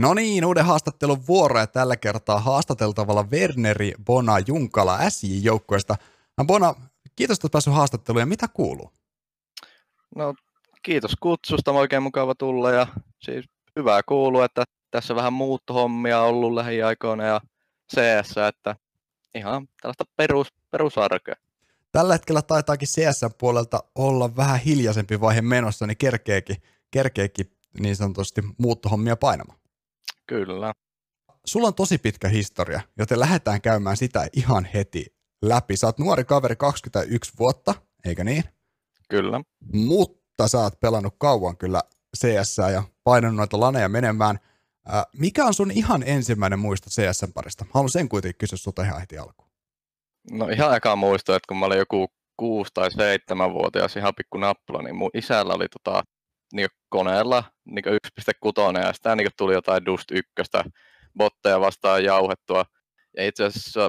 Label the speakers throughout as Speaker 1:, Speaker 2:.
Speaker 1: No niin, uuden haastattelun vuoro ja tällä kertaa haastateltavalla Werneri Bona Junkala SJ-joukkueesta. No Bona, kiitos, että päässyt haastatteluun ja mitä kuuluu?
Speaker 2: No kiitos kutsusta, oikein mukava tulla ja siis hyvää kuuluu, että tässä vähän muuttohommia on ollut lähiaikoina ja CS, että ihan tällaista perus, perusarkea.
Speaker 1: Tällä hetkellä taitaakin CS-puolelta olla vähän hiljaisempi vaihe menossa, niin kerkeekin, kerkeekin niin sanotusti muuttohommia painamaan.
Speaker 2: Kyllä.
Speaker 1: Sulla on tosi pitkä historia, joten lähdetään käymään sitä ihan heti läpi. Sä oot nuori kaveri 21 vuotta, eikö niin?
Speaker 2: Kyllä.
Speaker 1: Mutta sä oot pelannut kauan kyllä CS ja painanut noita laneja menemään. mikä on sun ihan ensimmäinen muisto CSn parista? Haluan sen kuitenkin kysyä sulta ihan heti alkuun.
Speaker 2: No ihan eka muisto, että kun mä olin joku 6 tai 7 vuotias ihan pikku nappula, niin mun isällä oli tota, niin koneella niin 1.6 ja sitä niin tuli jotain Dust 1 botteja vastaan jauhettua. Ja itse asiassa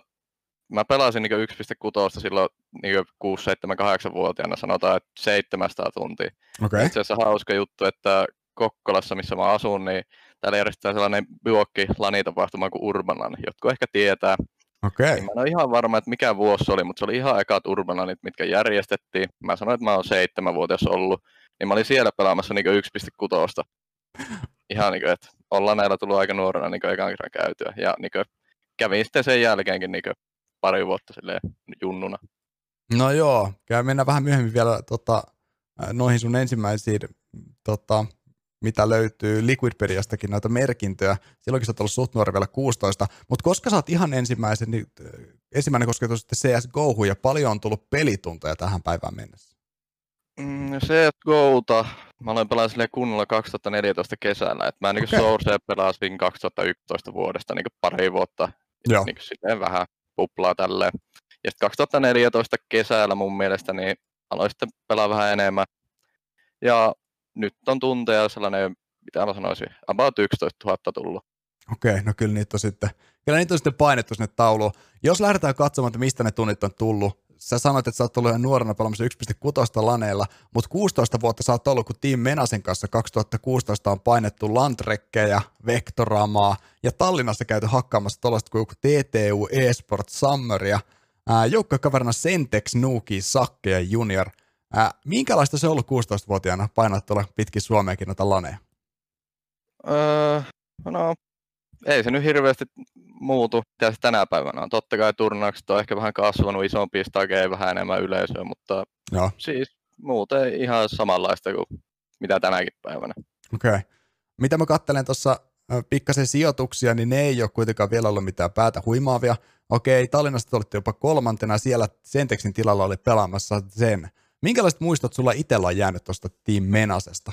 Speaker 2: mä pelasin niin 1.6 silloin niin 6, 7, 8 vuotiaana, sanotaan, että 700 tuntia.
Speaker 1: Okay.
Speaker 2: Itse asiassa hauska juttu, että Kokkolassa, missä mä asun, niin täällä järjestetään sellainen biokki lanitapahtuma kuin Urbanan. Jotkut ehkä tietää.
Speaker 1: Okay.
Speaker 2: Niin mä en ole ihan varma, että mikä vuosi se oli, mutta se oli ihan ekat Urbananit, mitkä järjestettiin. Mä sanoin, että mä oon seitsemänvuotias ollut niin mä olin siellä pelaamassa niin 1.6. Ihan niin kuin, että ollaan näillä tullut aika nuorena niin ekan kerran käytyä. Ja niin kuin, kävin sitten sen jälkeenkin niin pari vuotta silleen junnuna.
Speaker 1: No joo, käy mennä vähän myöhemmin vielä tota, noihin sun ensimmäisiin, tota, mitä löytyy Liquidpediastakin noita merkintöjä. Silloinkin sä oot ollut suht nuori vielä 16, mutta koska sä oot ihan ensimmäisen, niin, ensimmäinen kosketus sitten CSGO ja paljon on tullut pelitunteja tähän päivään mennessä?
Speaker 2: Mm, CSGOta mä aloin pelaa sille kunnolla 2014 kesällä, että mä niin okay. Sourcea pelasin 2011 vuodesta niin pari vuotta, Joo. niin sitten vähän puplaa tälleen. Ja sitten 2014 kesällä mun mielestä niin aloin sitten pelaa vähän enemmän. Ja nyt on tunteja sellainen, mitä mä sanoisin, about 11 000 tullut.
Speaker 1: Okei, okay, no kyllä niitä on sitten, kyllä niitä on sitten painettu sinne tauluun. Jos lähdetään katsomaan, että mistä ne tunnit on tullut, sä sanoit, että sä oot ollut nuorena pelaamassa 1.6 laneilla, mutta 16 vuotta sä oot ollut, kun Team Menasen kanssa 2016 on painettu Landrekkejä, Vektoramaa ja Tallinnassa käyty hakkaamassa tuollaista kuin TTU eSport Summeria, joukkokaverina Sentex, Nuki, Sakke ja Junior. Ää, minkälaista se on ollut 16-vuotiaana painaa tuolla pitkin Suomeenkin noita laneja?
Speaker 2: Öö, no, ei se nyt hirveästi muutu, mitä se tänä päivänä on. Totta kai turnaukset on ehkä vähän kasvanut, isompi stageja, vähän enemmän yleisöä, mutta Joo. siis muuten ihan samanlaista kuin mitä tänäkin päivänä.
Speaker 1: Okei. Okay. Mitä mä katselen tuossa pikkasen sijoituksia, niin ne ei ole kuitenkaan vielä ollut mitään päätä huimaavia. Okei, Tallinnasta olitte jopa kolmantena, siellä Sentexin tilalla oli pelaamassa sen. Minkälaiset muistot sulla itsellä on jäänyt tuosta Team Menasesta?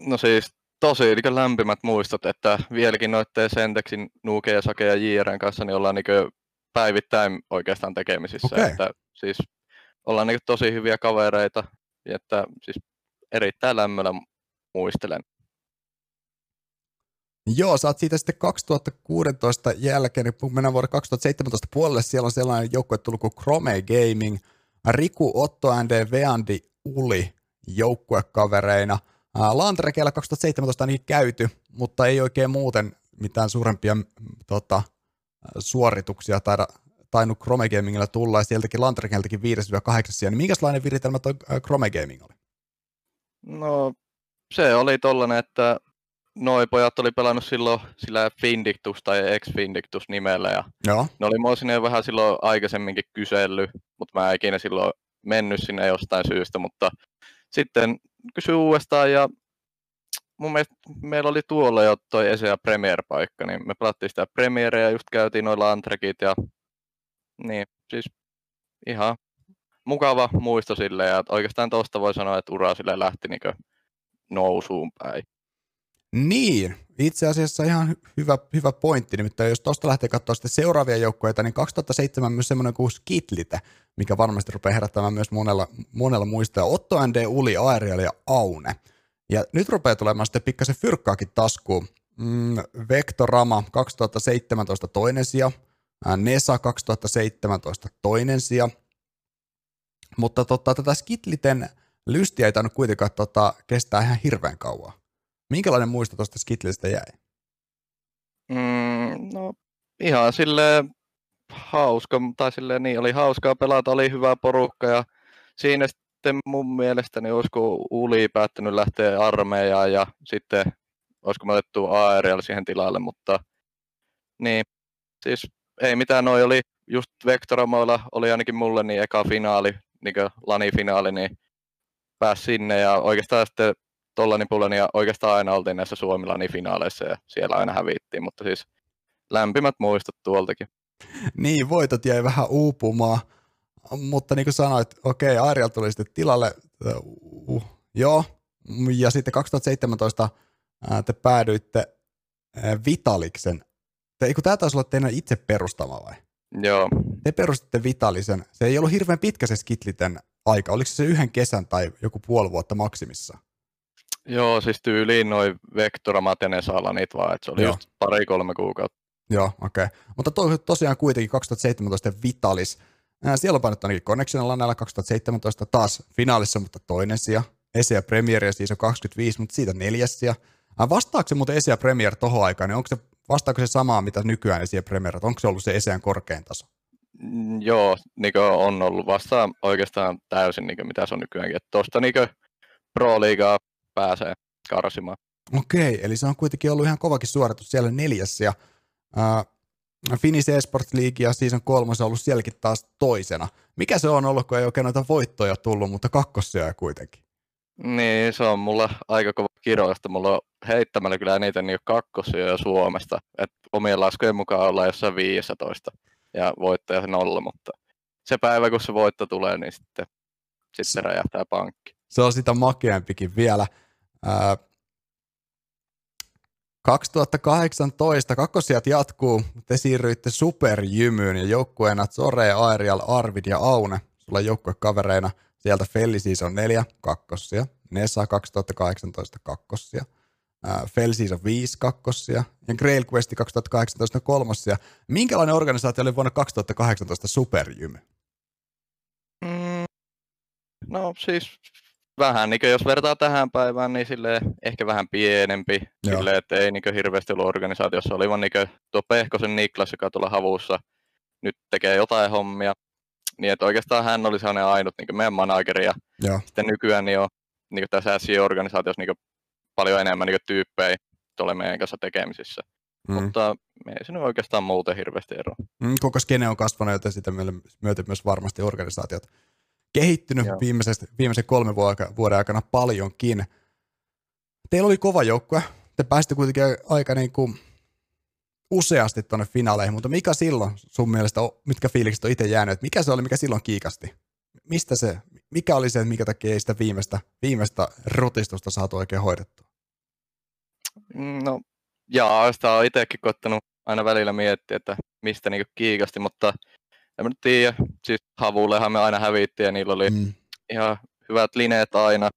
Speaker 2: No siis tosi niin lämpimät muistot, että vieläkin noiden Sentexin Nuke ja Sake ja JRn kanssa niin ollaan niin päivittäin oikeastaan tekemisissä. Okay. Että siis ollaan niin tosi hyviä kavereita, että siis erittäin lämmöllä muistelen.
Speaker 1: Joo, sä oot siitä sitten 2016 jälkeen, niin mennään vuoden 2017 puolelle, siellä on sellainen joukkue tullut kuin Chrome Gaming, Riku, Otto, ND, Veandi, Uli joukkuekavereina – Landrekeillä 2017 on niin käyty, mutta ei oikein muuten mitään suurempia tota, suorituksia taida tainnut Chrome Gamingilla tulla, ja sieltäkin Landrekeltäkin 5-8 niin minkälainen viritelmä tuo Chrome Gaming oli?
Speaker 2: No, se oli tollanen, että noi pojat oli pelannut silloin sillä Findictus tai Ex-Findictus nimellä, ja Joo. ne oli mua sinne vähän silloin aikaisemminkin kysellyt, mutta mä en ikinä silloin mennyt sinne jostain syystä, mutta sitten kysyi uudestaan ja mun mielestä meillä oli tuolla jo toi Esea Premier-paikka, niin me pelattiin sitä Premiereä ja just käytiin noilla antrekit ja niin, siis ihan mukava muisto sille ja oikeastaan tuosta voi sanoa, että ura sille lähti niin nousuun päin.
Speaker 1: Niin, itse asiassa ihan hyvä, hyvä pointti, nimittäin jos tuosta lähtee katsoa sitten seuraavia joukkueita, niin 2007 myös semmoinen kuin Skitlite, mikä varmasti rupeaa herättämään myös monella, monella muista. Otto ND, Uli, Aerial ja Aune. Ja nyt rupeaa tulemaan sitten pikkasen fyrkkaakin taskuun. Mm, Vektorama 2017 toinen sija, Nesa 2017 toinen sija, mutta tota, tätä Skitliten lystiä ei tainnut kuitenkaan tota, kestää ihan hirveän kauan. Minkälainen muisto tuosta Skitlistä jäi?
Speaker 2: Mm, no ihan sille hauska, tai silleen niin, oli hauskaa pelata, oli hyvä porukka ja siinä sitten mun mielestäni olisiko Uli päättänyt lähteä armeijaan ja sitten olisiko me otettu ARL siihen tilalle, mutta niin, siis ei mitään, noi oli just Vectoramoilla oli ainakin mulle niin eka finaali, niin Lani-finaali, niin pääsi sinne ja oikeastaan sitten Tollani Pullani ja oikeastaan aina oltiin näissä Suomi finaaleissa ja siellä aina hävittiin, mutta siis lämpimät muistot tuoltakin.
Speaker 1: Niin, voitot jäi vähän uupumaan, mutta niin kuin sanoit, okei, Ariel tuli sitten tilalle, uh, joo, ja sitten 2017 te päädyitte Vitaliksen, kun tämä taisi olla teidän itse perustama vai?
Speaker 2: Joo.
Speaker 1: Te perustitte Vitalisen, se ei ollut hirveän pitkä se Skitliten aika, oliko se, se yhden kesän tai joku puoli vuotta maksimissa?
Speaker 2: Joo, siis tyyliin noin Vektoramat ja ne niitä vaan, että se oli Joo. just pari-kolme kuukautta.
Speaker 1: Joo, okei. Okay. Mutta to, tosiaan kuitenkin 2017 Vitalis. Siellä on painottu ainakin Connectionilla näillä 2017 taas finaalissa, mutta toinen sija. Esia Premier ja siis on 25, mutta siitä neljäs sija. Vastaako se muuten Esia Premier tohon aikaan, niin onko se, vastaako se samaa, mitä nykyään Esia Premier, onko se ollut se Esian korkein taso?
Speaker 2: Mm, joo, niin on ollut vastaan oikeastaan täysin, niin mitä se on nykyäänkin. Tuosta niin Pro-liigaa pääsee karsimaan.
Speaker 1: Okei, eli se on kuitenkin ollut ihan kovakin suoritus siellä neljäs ja uh, Finnish Esports League ja Season 3 on ollut sielläkin taas toisena. Mikä se on ollut, kun ei oikein noita voittoja tullut, mutta kakkosia kuitenkin?
Speaker 2: Niin, se on mulla aika kova kirjoista. Mulla on heittämällä kyllä eniten niin kakkosia Suomesta. Et omien laskujen mukaan ollaan jossain 15 ja voittaja nolla, mutta se päivä, kun se voitto tulee, niin sitten, sitten räjähtää pankki.
Speaker 1: Se on sitä makeampikin vielä. Ää, 2018 kakkosijat jatkuu, te siirryitte superjymyyn ja joukkueena Zore, Aerial, Arvid ja Aune, sulla joukkuekavereina sieltä Felli siis on neljä kakkosia, Nesa 2018 kakkosia, Fell siis on viisi kakkosia ja Grail Quest 2018 kolmosia. Minkälainen organisaatio oli vuonna 2018 Superjymy?
Speaker 2: Mm, no siis vähän, niin jos vertaa tähän päivään, niin sille ehkä vähän pienempi, sille, että ei niin hirveästi ollut organisaatiossa. Oli vaan niin tuo Pehkosen Niklas, joka tuolla havussa nyt tekee jotain hommia. Niin että oikeastaan hän oli sellainen ainut niin meidän manageri. Ja Joo. sitten nykyään niin on niin tässä SI-organisaatiossa niin paljon enemmän niin tyyppejä tuolla meidän kanssa tekemisissä. Mm. Mutta me ei sinne oikeastaan muuten hirveästi eroa.
Speaker 1: Mm, koko skene on kasvanut, joten sitä myöten myös varmasti organisaatiot kehittynyt viimeisen kolmen vuoden aikana paljonkin. Teillä oli kova joukkue, te pääsitte kuitenkin aika niin kuin useasti tuonne finaaleihin, mutta mikä silloin sun mielestä, mitkä fiilikset on itse jäänyt, että mikä se oli, mikä silloin kiikasti? Mistä se, mikä oli se, mikä takia ei sitä viimeistä, viimeistä rutistusta saatu oikein hoidettua?
Speaker 2: No, jaa, sitä on itsekin koittanut aina välillä miettiä, että mistä niin kiikasti, mutta en mä tiedä, siis Havullehan me aina hävittiin ja niillä oli mm. ihan hyvät lineet aina.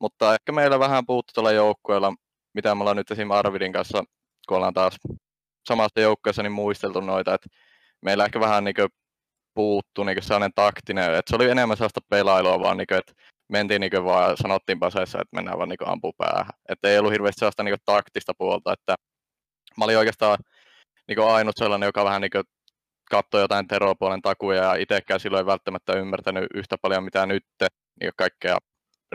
Speaker 2: Mutta ehkä meillä vähän puuttu tuolla joukkueella, mitä me ollaan nyt esimerkiksi Arvidin kanssa, kun ollaan taas samasta joukkueessa, niin muisteltu noita, että meillä ehkä vähän niin puuttu niin sellainen taktinen, että se oli enemmän sellaista pelailua vaan, niin kuin, että mentiin niin vaan, sanottiin paseissa, että mennään vaan niin ampu päähän. Että ei ollut hirveästi sellaista niin taktista puolta, että mä olin oikeastaan niin ainut sellainen, joka vähän niin katsoi jotain teropuolen takuja ja itsekään silloin ei välttämättä ymmärtänyt yhtä paljon mitä nyt, niin kaikkea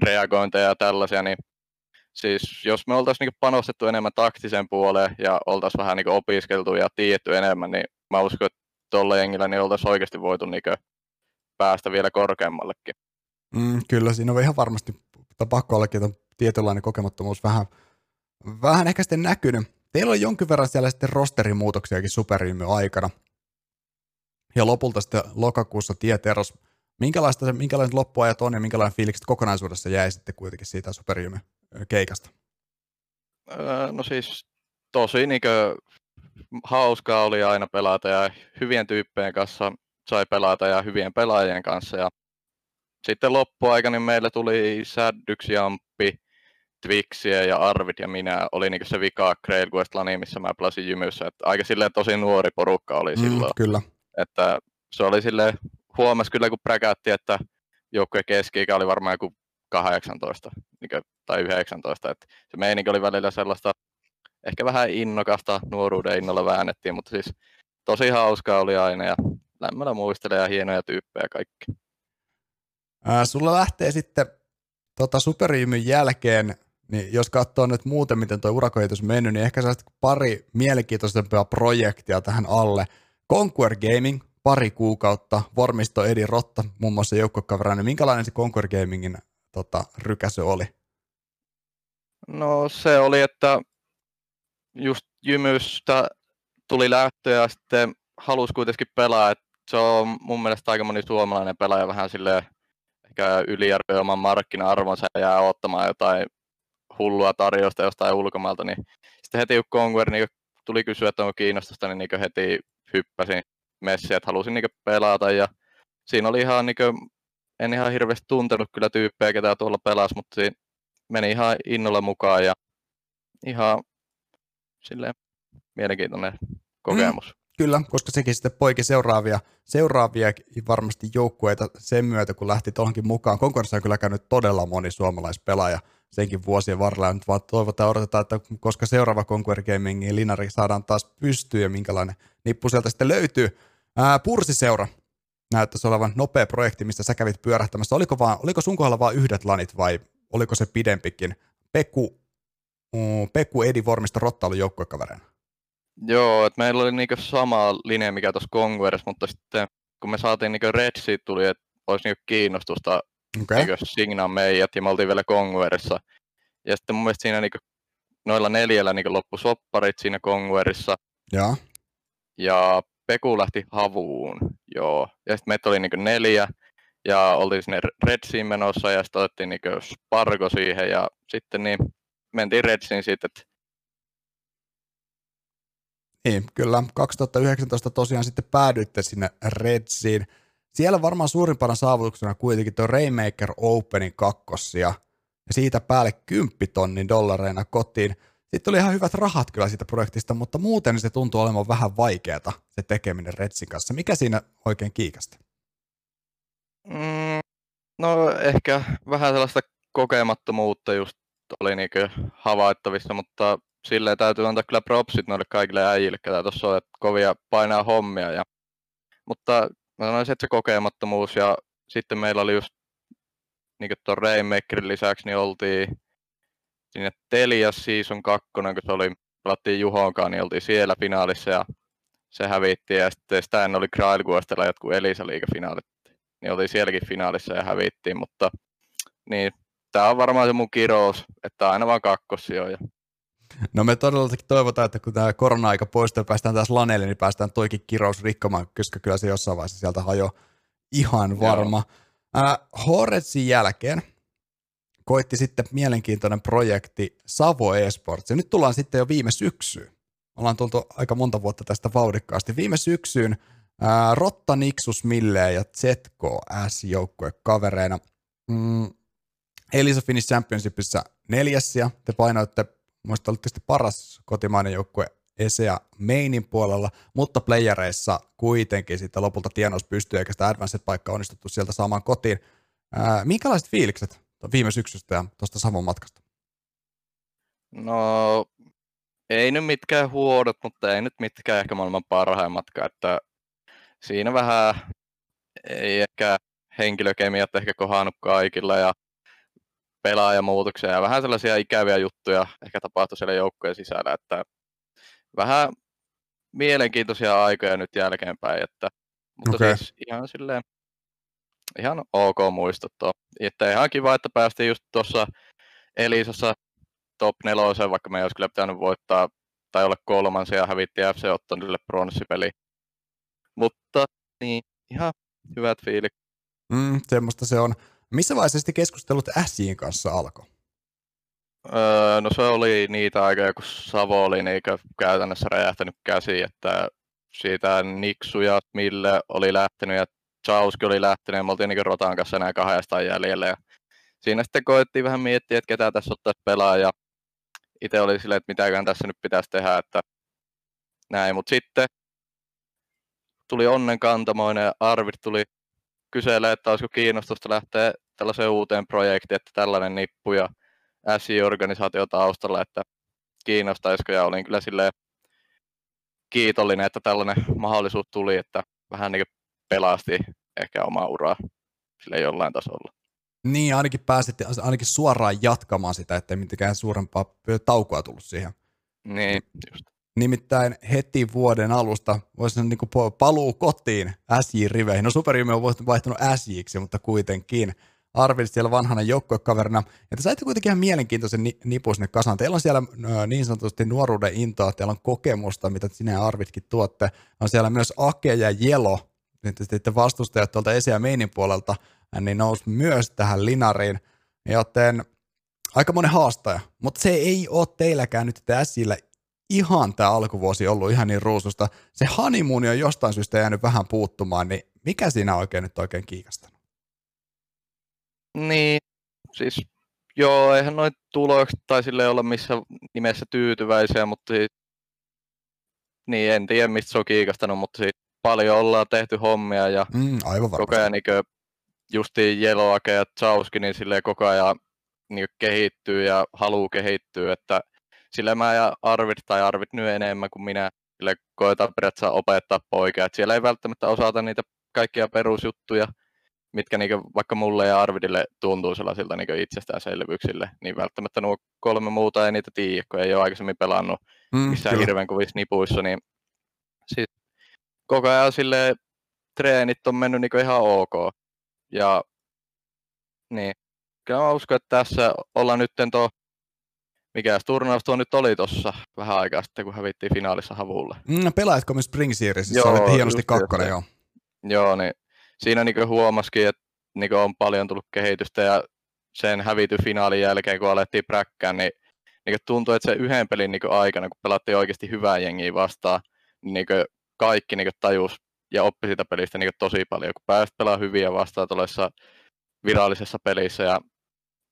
Speaker 2: reagointeja ja tällaisia, niin siis jos me oltaisiin niin panostettu enemmän taktiseen puoleen ja oltaisiin vähän niin opiskeltu ja tiedetty enemmän, niin mä uskon, että tuolla jengillä niin oltaisiin oikeasti voitu niin päästä vielä korkeammallekin.
Speaker 1: Mm, kyllä, siinä on ihan varmasti pakko ollakin, että tietynlainen kokemattomuus vähän, vähän ehkä sitten näkynyt. Teillä on jonkin verran siellä sitten rosterimuutoksiakin superryhmyn aikana ja lopulta sitten lokakuussa tieteros. Minkälaista se, minkälaiset loppuajat on ja minkälainen fiilikset kokonaisuudessa jäi sitten kuitenkin siitä superjymy keikasta?
Speaker 2: Öö, no siis tosi niin hauskaa oli aina pelata ja hyvien tyyppien kanssa sai pelata ja hyvien pelaajien kanssa. Ja sitten loppuaika niin meillä tuli Säddyksi, Jamppi, Twixiä ja Arvid ja minä oli niin se vika Grail Quest missä mä pelasin Jymyssä. Et aika silleen tosi nuori porukka oli mm, silloin.
Speaker 1: Kyllä.
Speaker 2: Että se oli sille huomas kyllä kun präkätti, että joukkueen keski oli varmaan joku 18 tai 19. Että se meininki oli välillä sellaista ehkä vähän innokasta nuoruuden innolla väännettiin, mutta siis tosi hauskaa oli aina ja lämmöllä muistelee ja hienoja tyyppejä kaikki.
Speaker 1: Ää, sulla lähtee sitten tota Superimyn jälkeen, niin jos katsoo nyt muuten, miten tuo urakehitys mennyt, niin ehkä sä pari mielenkiintoisempaa projektia tähän alle. Conquer Gaming, pari kuukautta, Vormisto Edi Rotta, muun muassa joukkokaverina. Niin minkälainen se Conquer Gamingin tota, rykäsy oli?
Speaker 2: No se oli, että just Jymystä tuli lähtöä ja sitten halusi kuitenkin pelaa, että se on mun mielestä aika moni suomalainen pelaaja vähän sille ehkä yliarvioi oman markkina-arvonsa ja jää ottamaan jotain hullua tarjousta jostain ulkomailta, niin sitten heti kun Conquer niin tuli kysyä, että onko kiinnostusta, niin, niin heti hyppäsin messiin, että halusin niin pelata ja siinä oli ihan niin kuin, en ihan hirveästi tuntenut kyllä tyyppejä, ketä tuolla pelasi, mutta siinä meni ihan innolla mukaan ja ihan silleen mielenkiintoinen kokemus. Mm,
Speaker 1: kyllä, koska sekin sitten poiki seuraavia, seuraavia varmasti joukkueita sen myötä, kun lähti tuohonkin mukaan. Konkurssa on kyllä käynyt todella moni suomalaispelaaja senkin vuosien varrella. Nyt vaan toivotaan odotetaan, että koska seuraava Conquer Gamingin linari saadaan taas pystyyn ja minkälainen nippu sieltä sitten löytyy. Ää, Pursiseura näyttäisi olevan nopea projekti, mistä sä kävit pyörähtämässä. Oliko, vaan, oliko sun kohdalla vain yhdet lanit vai oliko se pidempikin? Peku, mm, Peku Edi Vormista Rottailu joukkuekaverina.
Speaker 2: Joo, että meillä oli niinku sama linja, mikä tuossa Conquerissa, mutta sitten kun me saatiin niinku Red tuli, että olisi niinku kiinnostusta okay. niinku signaa meidät, ja me oltiin vielä Conquerissa. Ja sitten mun mielestä siinä niinku, noilla neljällä niinku loppu sopparit siinä Conquerissa.
Speaker 1: Ja.
Speaker 2: Ja Peku lähti havuun, joo. Ja sitten meitä oli niinku neljä, ja oltiin sinne Redsiin menossa, ja sitten otettiin niinku Spargo siihen, ja sitten niin mentiin Redsiin sitten, että
Speaker 1: niin, kyllä. 2019 tosiaan sitten päädyitte sinne Redsiin. Siellä varmaan suurimpana saavutuksena kuitenkin tuo Rainmaker Openin kakkosia ja siitä päälle 10 tonnin dollareina kotiin. Sitten oli ihan hyvät rahat kyllä siitä projektista, mutta muuten se tuntuu olemaan vähän vaikeaa se tekeminen Redsin kanssa. Mikä siinä oikein kiikasti?
Speaker 2: Mm, no ehkä vähän sellaista kokemattomuutta just oli niinku havaittavissa, mutta silleen täytyy antaa kyllä propsit noille kaikille äijille, ketä tuossa on, että kovia painaa hommia. Ja, mutta mä sanoisin, että se kokemattomuus ja sitten meillä oli just niin tuon Rainmakerin lisäksi, niin oltiin sinne Telia Season 2, kun se oli, pelattiin Juhonkaan, niin oltiin siellä finaalissa ja se hävittiin ja sitten sitä en oli Grailguostella jotkut Elisa finaalit, niin oltiin sielläkin finaalissa ja hävittiin, mutta niin, tämä on varmaan se mun kirous, että aina vaan kakkossijoja.
Speaker 1: No me todellakin toivotaan, että kun tämä korona-aika poistuu ja päästään taas laneille, niin päästään toikin kirous rikkomaan, koska kyllä se jossain vaiheessa sieltä hajo ihan varma. Äh, Horetsin jälkeen koitti sitten mielenkiintoinen projekti Savo Esports. Ja nyt tullaan sitten jo viime syksyyn. Ollaan tultu aika monta vuotta tästä vauhdikkaasti. Viime syksyyn ää, Rotta, Nixus, Mille ja ZKS joukkue kavereina. Mm, Elisa Finnish Championshipissa neljäs ja te painoitte Muista oli tietysti paras kotimainen joukkue ESEA Mainin puolella, mutta playereissa kuitenkin sitten lopulta tienous pystyy, eikä sitä advanced-paikkaa onnistuttu sieltä saamaan kotiin. Ää, minkälaiset fiilikset viime syksystä ja tuosta Savon matkasta?
Speaker 2: No, ei nyt mitkään huodot, mutta ei nyt mitkään ehkä maailman parhaimmatkaan, että siinä vähän ei ehkä henkilökemiat ehkä kohannut kaikilla ja pelaajamuutoksia ja vähän sellaisia ikäviä juttuja ehkä tapahtui siellä joukkojen sisällä, että vähän mielenkiintoisia aikoja nyt jälkeenpäin, että, mutta okay. siis ihan silleen ihan ok muistot Että ihan kiva, että päästiin just tuossa Elisassa top neloseen, vaikka me ei olisi kyllä pitänyt voittaa tai olla kolmansia ja hävitti FC Ottonille pronssipeli. Mutta niin, ihan hyvät fiilit.
Speaker 1: Mm, semmoista se on. Missä vaiheessa keskustelut Ässien kanssa alkoi?
Speaker 2: Öö, no se oli niitä aikoja, kun Savo oli niinkö käytännössä räjähtänyt käsi, että siitä Niksu ja Mille oli lähtenyt ja Chauski oli lähtenyt ja me oltiin Rotan kanssa enää kahdestaan jäljellä. Ja siinä sitten koettiin vähän miettiä, että ketä tässä ottaisi pelaa ja itse oli silleen, että mitäkään tässä nyt pitäisi tehdä, että näin, mutta sitten tuli onnenkantamoinen ja Arvid tuli kyselee, että olisiko kiinnostusta lähteä tällaiseen uuteen projektiin, että tällainen nippu ja SI-organisaatio taustalla, että kiinnostaisiko ja olin kyllä silleen kiitollinen, että tällainen mahdollisuus tuli, että vähän niin pelasti ehkä omaa uraa sille jollain tasolla.
Speaker 1: Niin, ainakin pääsitte ainakin suoraan jatkamaan sitä, ettei mitenkään suurempaa taukoa tullut siihen.
Speaker 2: Niin, just.
Speaker 1: Nimittäin heti vuoden alusta voisi sanoa niin paluu kotiin SJ-riveihin. No Superjymi on vaihtunut SJiksi, mutta kuitenkin. Arvid siellä vanhana joukkuekaverina. Ja te saitte kuitenkin ihan mielenkiintoisen nipun sinne kasaan. Teillä on siellä niin sanotusti nuoruuden intoa, teillä on kokemusta, mitä sinä ja Arvidkin tuotte. On siellä myös Ake ja Jelo, sitten vastustajat tuolta esi- ja meinin puolelta, niin nousi myös tähän linariin. Joten aika monen haastaja, mutta se ei ole teilläkään nyt Sillä ihan tämä alkuvuosi ollut ihan niin ruususta. Se honeymoon on jostain syystä jäänyt vähän puuttumaan, niin mikä siinä oikein nyt oikein kiikastanut?
Speaker 2: Niin, siis joo, eihän noin tulokset tai sille olla missä nimessä tyytyväisiä, mutta siis, niin en tiedä mistä se on kiikastanut, mutta siis paljon ollaan tehty hommia ja
Speaker 1: mm, aivan
Speaker 2: koko ajan niin justiin Jeloake ja Chauski, niin sille koko ajan niin kehittyy ja haluu kehittyä, että sillä mä ja Arvid tai Arvid nyt enemmän kuin minä sille koetaan periaatteessa opettaa poikia, että siellä ei välttämättä osata niitä kaikkia perusjuttuja, mitkä niin vaikka mulle ja Arvidille tuntuu sellaisilta niin itsestäänselvyyksille, niin välttämättä nuo kolme muuta ei niitä tiedä, kun ei ole aikaisemmin pelannut mm, missään kyllä. hirveän kovissa nipuissa, niin siis koko ajan sille treenit on mennyt niin ihan ok. Ja niin, kyllä mä uskon, että tässä ollaan nyt tuo, mikä turnaus tuo nyt oli tuossa vähän aikaa sitten, kun hävittiin finaalissa havulle.
Speaker 1: Mm, pelaatko myös Spring Seriesissä? Joo, Olit hienosti kakkonen, joo.
Speaker 2: Joo, niin siinä niin huomasikin, että niin on paljon tullut kehitystä ja sen hävity finaalin jälkeen, kun alettiin präkkään, niin, niin tuntui, että se yhden pelin niin aikana, kun pelattiin oikeasti hyvää jengiä vastaan, niin, niin kaikki niin tajus ja oppi siitä pelistä niin tosi paljon. Kun pääsit pelaamaan hyviä vastaan tuollaisessa virallisessa pelissä ja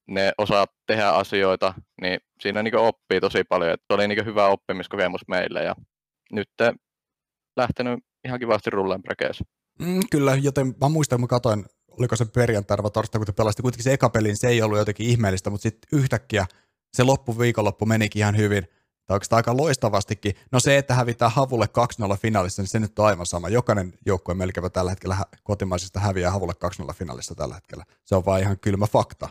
Speaker 2: ne osaa tehdä asioita, niin siinä niin oppii tosi paljon. Että oli niin hyvä oppimiskokemus meille ja nyt lähtenyt ihan kivasti rulleen prekeessä.
Speaker 1: Mm, kyllä, joten mä muistan, mä katsoin, oliko se perjantai vai torstai, kun te pelasitte kuitenkin se eka pelin, se ei ollut jotenkin ihmeellistä, mutta sitten yhtäkkiä se loppu viikonloppu menikin ihan hyvin – tai oikeastaan aika loistavastikin. No se, että hävitään Havulle 2-0 finaalissa, niin se nyt on aivan sama. Jokainen joukkue melkein tällä hetkellä kotimaisista häviää Havulle 2-0 finaalissa tällä hetkellä. Se on vain ihan kylmä fakta.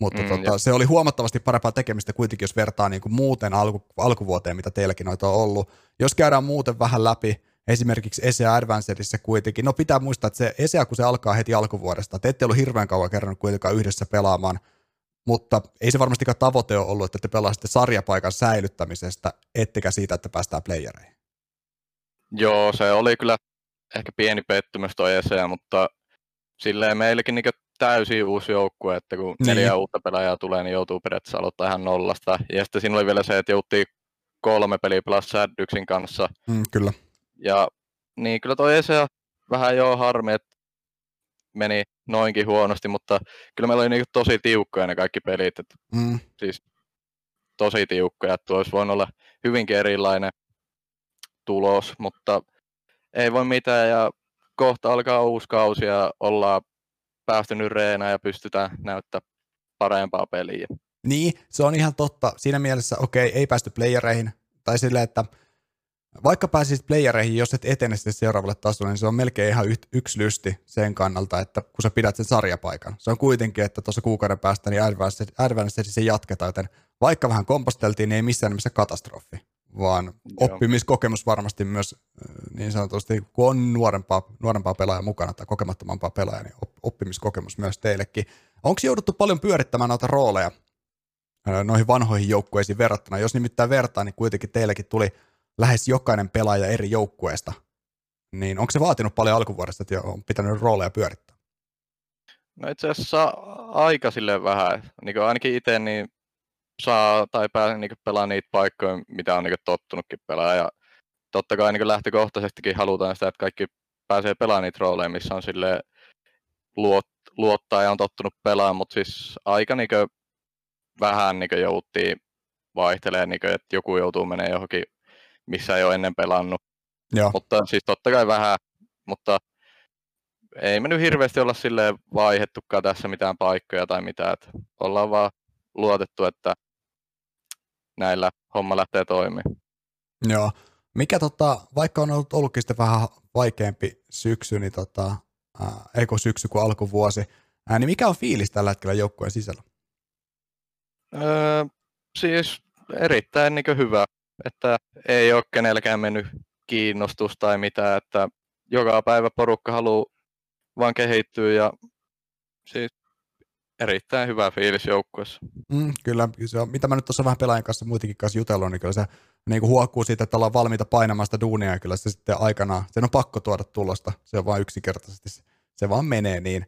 Speaker 1: Mutta mm, tota, se oli huomattavasti parempaa tekemistä kuitenkin, jos vertaa niin kuin muuten alku, alkuvuoteen, mitä teilläkin noita on ollut. Jos käydään muuten vähän läpi, esimerkiksi ESEA Advancedissa kuitenkin, no pitää muistaa, että se ESEA, kun se alkaa heti alkuvuodesta, te ette ollut hirveän kauan kerran kuitenkaan yhdessä pelaamaan – mutta ei se varmastikaan tavoite ole ollut, että te pelaisitte sarjapaikan säilyttämisestä, ettekä siitä, että päästään playereihin.
Speaker 2: Joo, se oli kyllä ehkä pieni pettymys toi ESEA, mutta silleen meillekin niin täysin uusi joukkue, että kun niin. neljä uutta pelaajaa tulee, niin joutuu periaatteessa aloittaa ihan nollasta. Ja sitten siinä oli vielä se, että jouttiin kolme peliä pelaa Sadyksin kanssa.
Speaker 1: Mm, kyllä.
Speaker 2: Ja niin kyllä toi ESEA vähän joo harmi, että meni noinkin huonosti, mutta kyllä meillä oli niin tosi tiukkoja ne kaikki pelit. Että mm. Siis tosi tiukkoja, että olisi voinut olla hyvinkin erilainen tulos, mutta ei voi mitään ja kohta alkaa uusi kausi ja ollaan päästynyt reenaan ja pystytään näyttämään parempaa peliä.
Speaker 1: Niin, se on ihan totta. Siinä mielessä, okei, ei päästy playereihin, tai silleen, että vaikka pääsisit playereihin, jos et etene sitten seuraavalle tasolle, niin se on melkein ihan yksi lysti sen kannalta, että kun sä pidät sen sarjapaikan. Se on kuitenkin, että tuossa kuukauden päästä niin Advanced se jatketaan, joten vaikka vähän komposteltiin, niin ei missään nimessä katastrofi, vaan oppimiskokemus varmasti myös niin sanotusti, kun on nuorempaa, nuorempaa pelaajaa mukana tai kokemattomampaa pelaajaa, niin oppimiskokemus myös teillekin. Onko jouduttu paljon pyörittämään noita rooleja noihin vanhoihin joukkueisiin verrattuna? Jos nimittäin vertaa, niin kuitenkin teillekin tuli lähes jokainen pelaaja eri joukkueesta, niin onko se vaatinut paljon alkuvuodesta, että on pitänyt rooleja pyörittää?
Speaker 2: No itse asiassa aika sille vähän. Niin ainakin itse niin saa tai pääsee niin pelaamaan niitä paikkoja, mitä on niin tottunutkin pelaa. Ja totta kai niin lähtökohtaisestikin halutaan sitä, että kaikki pääsee pelaamaan niitä rooleja, missä on sille luot, luottaa ja on tottunut pelaamaan, mutta siis aika niin vähän niin jouttiin vaihtelee, niin kuin, että joku joutuu menemään johonkin missä ei ole ennen pelannut. Joo. Mutta siis totta kai vähän, mutta ei me nyt hirveästi olla sille vaihettukaan tässä mitään paikkoja tai mitään. Että ollaan vaan luotettu, että näillä homma lähtee toimimaan.
Speaker 1: Joo. Mikä tota, vaikka on ollut, ollutkin sitten vähän vaikeampi syksy, niin tota, äh, eikö syksy kuin alkuvuosi, äh, niin mikä on fiilis tällä hetkellä joukkueen sisällä?
Speaker 2: Öö, siis erittäin niin hyvä, että ei ole kenelläkään mennyt kiinnostus tai mitään, että joka päivä porukka haluaa vaan kehittyä ja siis erittäin hyvä fiilis joukkueessa.
Speaker 1: Mm, kyllä, se on, mitä mä nyt tuossa vähän pelaajien kanssa muutenkin kanssa jutellut, niin kyllä se niin kuin huokuu siitä, että ollaan valmiita painamaan sitä duunia, ja kyllä se sitten aikanaan, sen on pakko tuoda tulosta, se on vain yksinkertaisesti, se vaan menee niin.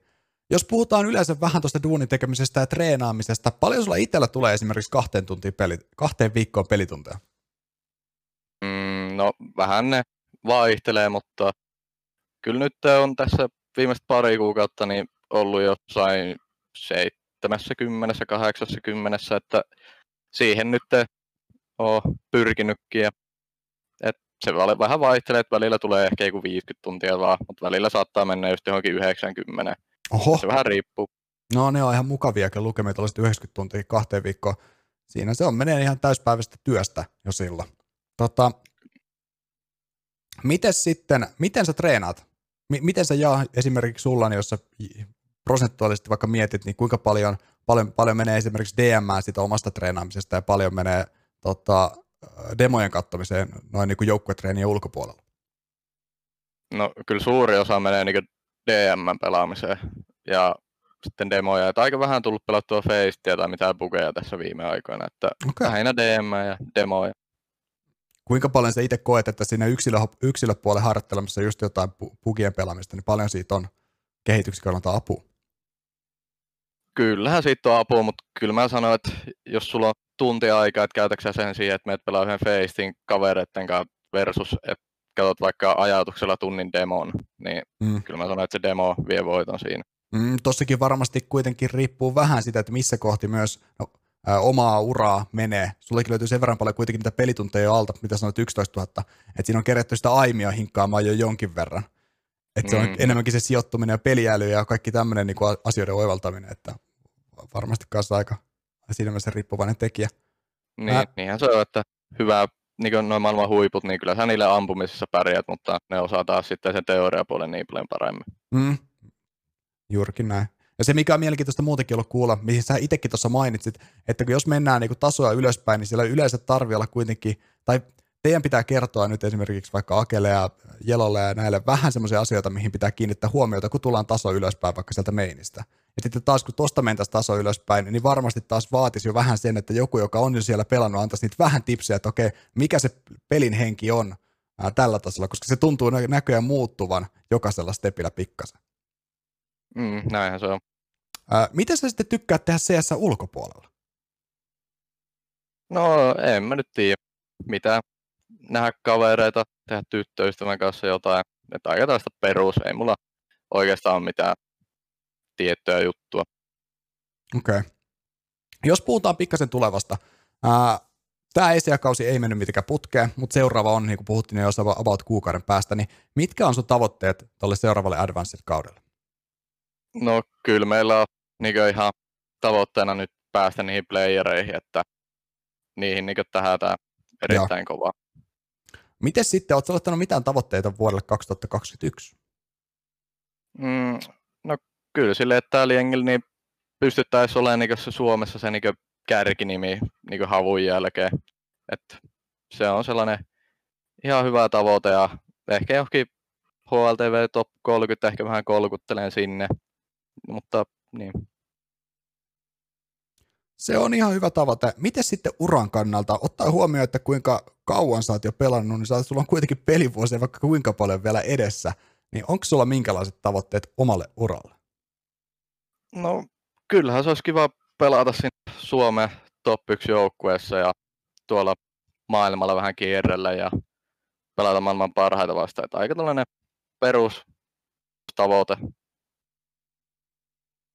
Speaker 1: Jos puhutaan yleensä vähän tuosta duunin tekemisestä ja treenaamisesta, paljon sulla itsellä tulee esimerkiksi kahteen, tuntiin peli, kahteen viikkoon pelitunteja?
Speaker 2: Mm, no vähän ne vaihtelee, mutta kyllä nyt on tässä viimeiset pari kuukautta niin ollut jossain 70, 80, että siihen nyt on pyrkinytkin. Ja, et se vähän vaihtelee, että välillä tulee ehkä joku 50 tuntia vaan, mutta välillä saattaa mennä just johonkin 90. Oho. Se vähän riippuu.
Speaker 1: No ne on ihan mukavia lukemia tällaiset 90 tuntia kahteen viikkoon. Siinä se on, menee ihan täyspäiväistä työstä jo silloin. Tota, miten sitten, miten sä treenaat? M- miten sä jaa esimerkiksi sulla, niin jos sä prosentuaalisesti vaikka mietit, niin kuinka paljon, paljon, paljon menee esimerkiksi DM sitä omasta treenaamisesta ja paljon menee tota, demojen kattomiseen noin niin kuin joukkuetreenien ulkopuolella?
Speaker 2: No kyllä suuri osa menee niin DM-pelaamiseen ja sitten demoja. Että aika vähän tullut pelattua feistia tai mitään bugeja tässä viime aikoina. Että okay. lähinnä DM ja demoja.
Speaker 1: Kuinka paljon sä itse koet, että siinä yksilö, yksilöpuolen harjoittelemassa just jotain bugien pelaamista, niin paljon siitä on kehityksen kannalta apua?
Speaker 2: Kyllähän siitä on apua, mutta kyllä mä sanoin, että jos sulla on tunti aikaa, että käytäksä sen siihen, että meet pelaa yhden feistin kavereiden kanssa versus, että katsot vaikka ajatuksella tunnin demon, niin mm. kyllä mä sanoin, että se demo vie voiton siinä.
Speaker 1: Mm, tossakin varmasti kuitenkin riippuu vähän sitä, että missä kohti myös no, ä, omaa uraa menee. Sullekin löytyy sen verran paljon kuitenkin niitä pelitunteja alta, mitä sanoit 11 000, että siinä on kerätty sitä aimia hinkkaamaan jo jonkin verran. Että se on mm. enemmänkin se sijoittuminen ja peliäly ja kaikki tämmöinen niin asioiden oivaltaminen, että varmasti kanssa aika siinä mielessä riippuvainen tekijä.
Speaker 2: Niin, Ää... niinhän se on, että hyvä, niin kuin noin maailman huiput, niin kyllä sä niille ampumisessa pärjät, mutta ne osaa taas sitten sen teoriapuolen niin paljon paremmin.
Speaker 1: Mm. Juurikin näin. Ja se, mikä on mielenkiintoista muutenkin ollut kuulla, mihin sä itsekin tuossa mainitsit, että kun jos mennään niin tasoja ylöspäin, niin siellä yleensä tarvii olla kuitenkin, tai teidän pitää kertoa nyt esimerkiksi vaikka Akelle ja Jelolle ja näille vähän semmoisia asioita, mihin pitää kiinnittää huomiota, kun tullaan taso ylöspäin vaikka sieltä meinistä. Ja sitten taas kun tuosta mentäisiin taso ylöspäin, niin varmasti taas vaatisi jo vähän sen, että joku, joka on jo siellä pelannut, antaisi niitä vähän tipsiä, että okei, mikä se pelin henki on ää, tällä tasolla, koska se tuntuu näköjään muuttuvan jokaisella stepillä pikkasen.
Speaker 2: Mm, näinhän se on.
Speaker 1: Ää, miten sä sitten tykkäät tehdä CS ulkopuolella?
Speaker 2: No, en mä nyt tiedä. Mitä nähdä kavereita, tehdä tyttöystävän kanssa jotain. Että aika tällaista perus, ei mulla oikeastaan mitään tiettyä juttua.
Speaker 1: Okei. Okay. Jos puhutaan pikkasen tulevasta, tämä ESEA-kausi ei mennyt mitenkään putkeen, mutta seuraava on, niin kuin puhuttiin jo about kuukauden päästä, niin mitkä on sun tavoitteet tuolle seuraavalle Advanced-kaudelle?
Speaker 2: No kyllä meillä on niin ihan tavoitteena nyt päästä niihin playereihin, että niihin niin tähätään erittäin Joo. kovaa.
Speaker 1: Miten sitten, oletko ottanut mitään tavoitteita vuodelle 2021?
Speaker 2: Mm, no kyllä sille, että täällä jengillä niin pystyttäisiin olemaan niin se Suomessa se niin kärkinimi niin havun jälkeen. Et se on sellainen ihan hyvä tavoite ja ehkä johonkin HLTV top 30 ehkä vähän kolkuttelen sinne, mutta niin.
Speaker 1: Se on ihan hyvä tavoite. Miten sitten uran kannalta, ottaa huomioon, että kuinka kauan sä oot jo pelannut, niin sulla on kuitenkin pelivuosia vaikka kuinka paljon vielä edessä, niin onko sulla minkälaiset tavoitteet omalle uralle?
Speaker 2: No kyllähän se olisi kiva pelata siinä Suomen top 1 joukkueessa ja tuolla maailmalla vähän kierrellä ja pelata maailman parhaita vastaan. Että aika tällainen perustavoite.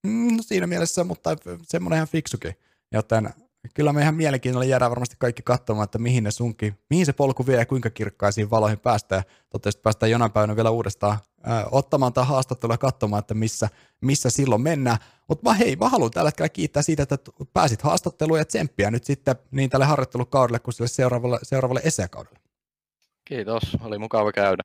Speaker 1: Mm, no siinä mielessä, mutta semmoinen ihan fiksukin. Joten kyllä me ihan mielenkiinnolla jäädään varmasti kaikki katsomaan, että mihin ne sunkin, mihin se polku vie ja kuinka kirkkaisiin valoihin päästään. Toivottavasti päästään jonain päivänä vielä uudestaan ottamaan tämä haastattelu ja katsomaan, että missä, missä silloin mennään. Mutta mä hei, mä haluan tällä hetkellä kiittää siitä, että pääsit haastatteluun ja tsemppiä nyt sitten niin tälle harjoittelukaudelle kuin sille seuraavalle, seuraavalle esekaudelle.
Speaker 2: Kiitos, oli mukava käydä.